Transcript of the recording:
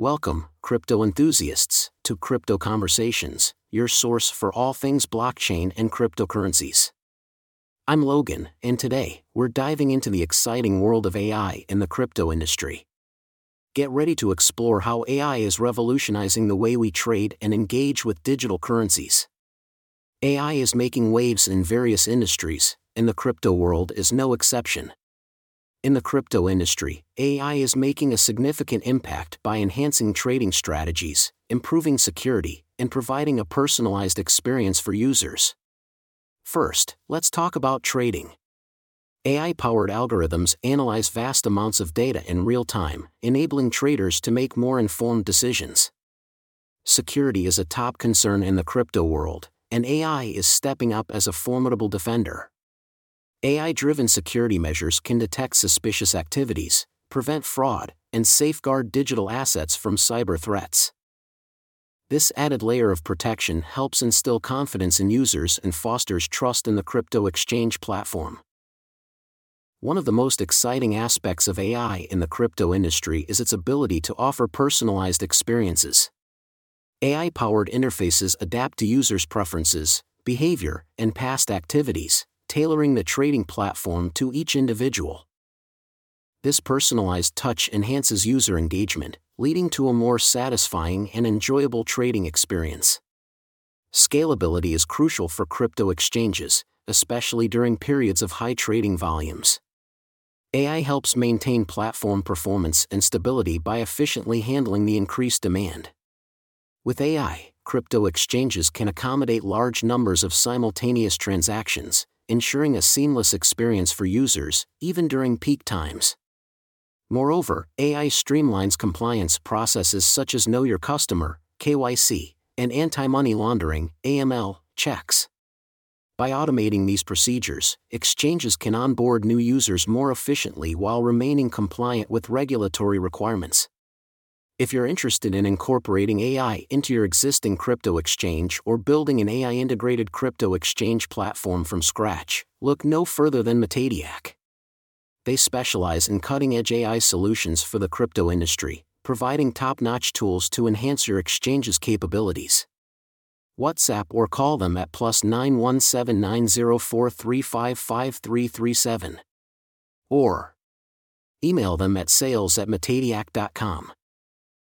Welcome, crypto enthusiasts, to Crypto Conversations, your source for all things blockchain and cryptocurrencies. I'm Logan, and today, we're diving into the exciting world of AI in the crypto industry. Get ready to explore how AI is revolutionizing the way we trade and engage with digital currencies. AI is making waves in various industries, and the crypto world is no exception. In the crypto industry, AI is making a significant impact by enhancing trading strategies, improving security, and providing a personalized experience for users. First, let's talk about trading. AI powered algorithms analyze vast amounts of data in real time, enabling traders to make more informed decisions. Security is a top concern in the crypto world, and AI is stepping up as a formidable defender. AI driven security measures can detect suspicious activities, prevent fraud, and safeguard digital assets from cyber threats. This added layer of protection helps instill confidence in users and fosters trust in the crypto exchange platform. One of the most exciting aspects of AI in the crypto industry is its ability to offer personalized experiences. AI powered interfaces adapt to users' preferences, behavior, and past activities, tailoring the trading platform to each individual. This personalized touch enhances user engagement, leading to a more satisfying and enjoyable trading experience. Scalability is crucial for crypto exchanges, especially during periods of high trading volumes. AI helps maintain platform performance and stability by efficiently handling the increased demand. With AI, crypto exchanges can accommodate large numbers of simultaneous transactions, ensuring a seamless experience for users, even during peak times. Moreover, AI streamlines compliance processes such as Know Your Customer, KYC, and anti money laundering, AML, checks. By automating these procedures, exchanges can onboard new users more efficiently while remaining compliant with regulatory requirements. If you're interested in incorporating AI into your existing crypto exchange or building an AI integrated crypto exchange platform from scratch, look no further than Metadiac. They specialize in cutting edge AI solutions for the crypto industry, providing top notch tools to enhance your exchange's capabilities. WhatsApp or call them at plus 917 Or email them at sales at.